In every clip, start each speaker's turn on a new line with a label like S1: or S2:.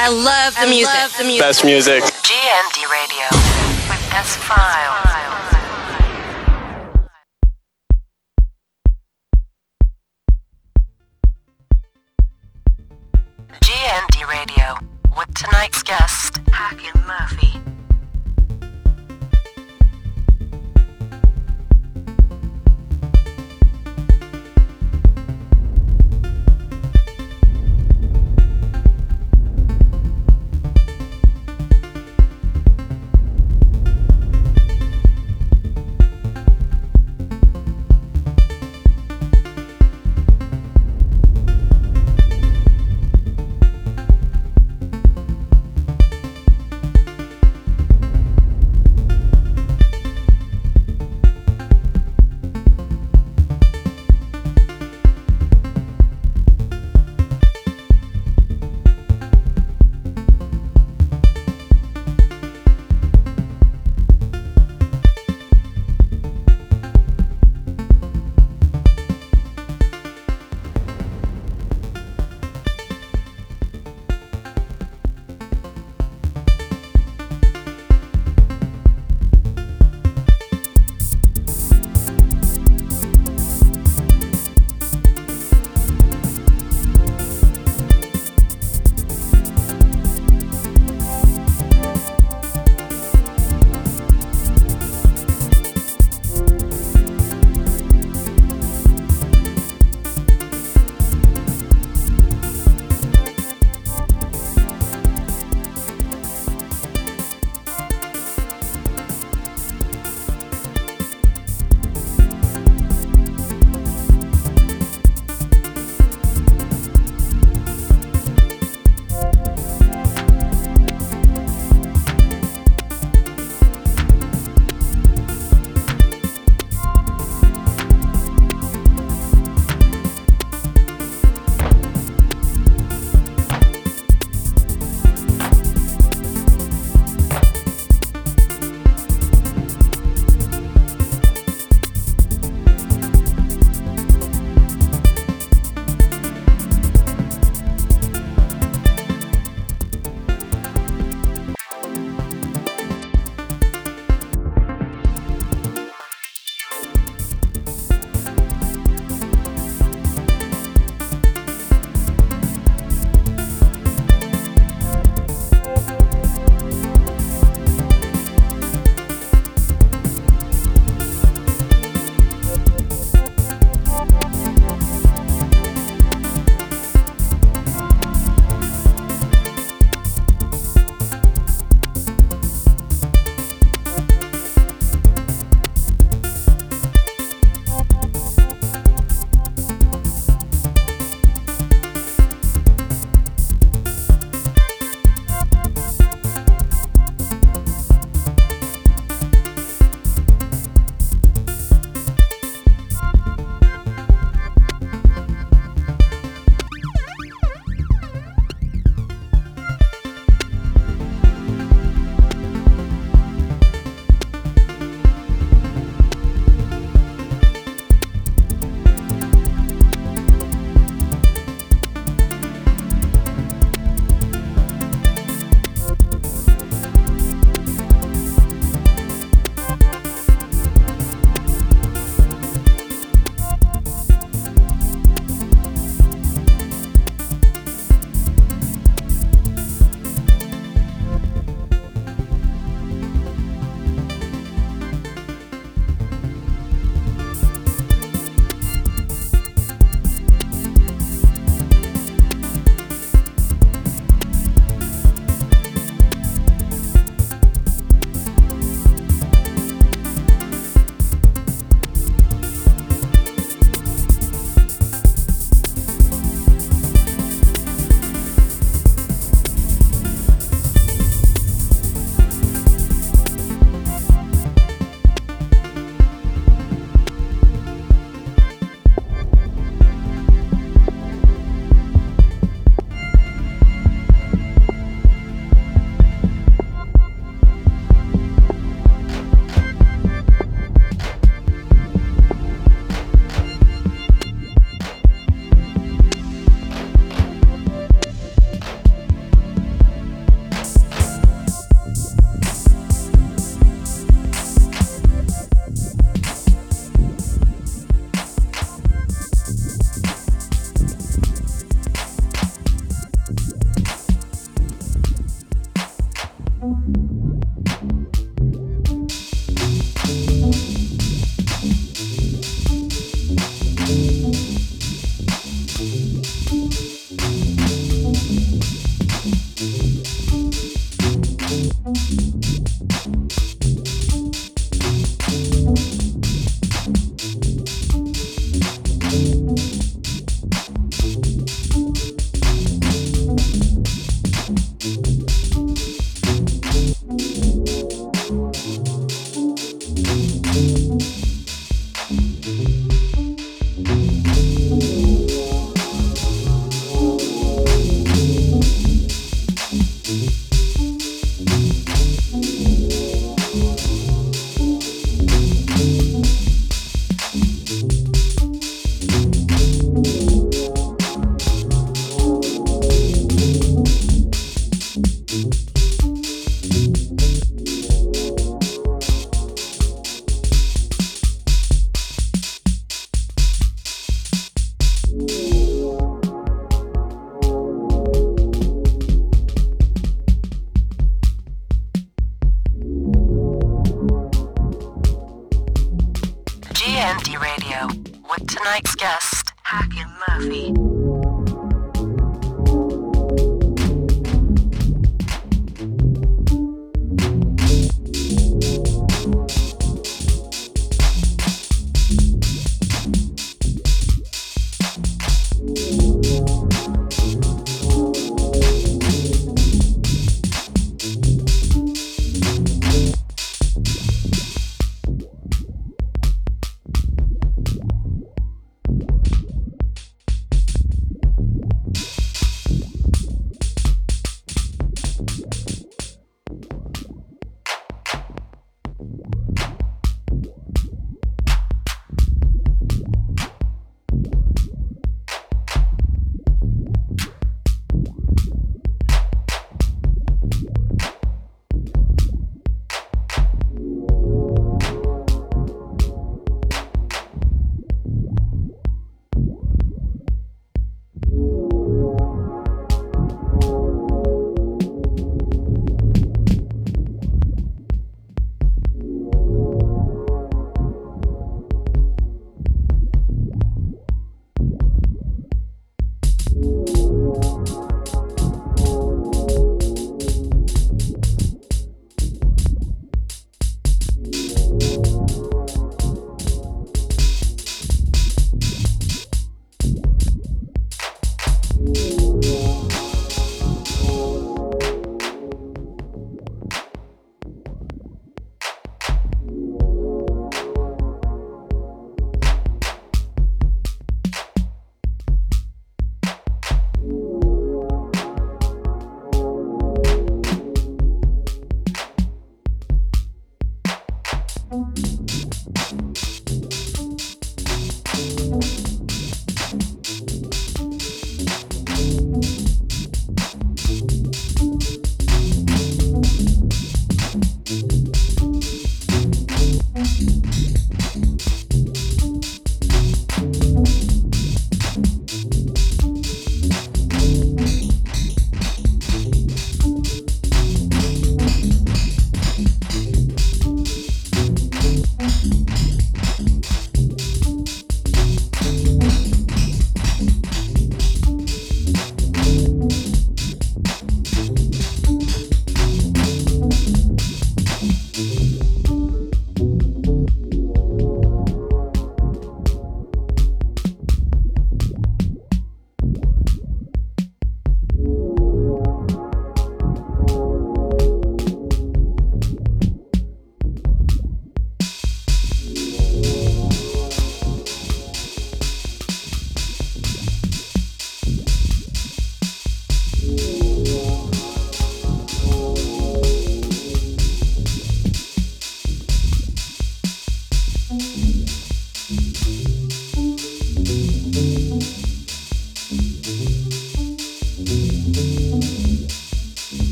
S1: I love the music. Love the music.
S2: Best music.
S3: GND Radio with S Files. GND Radio with tonight's guest, Hakim Murphy.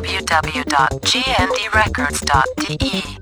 S3: www.gndrecords.de.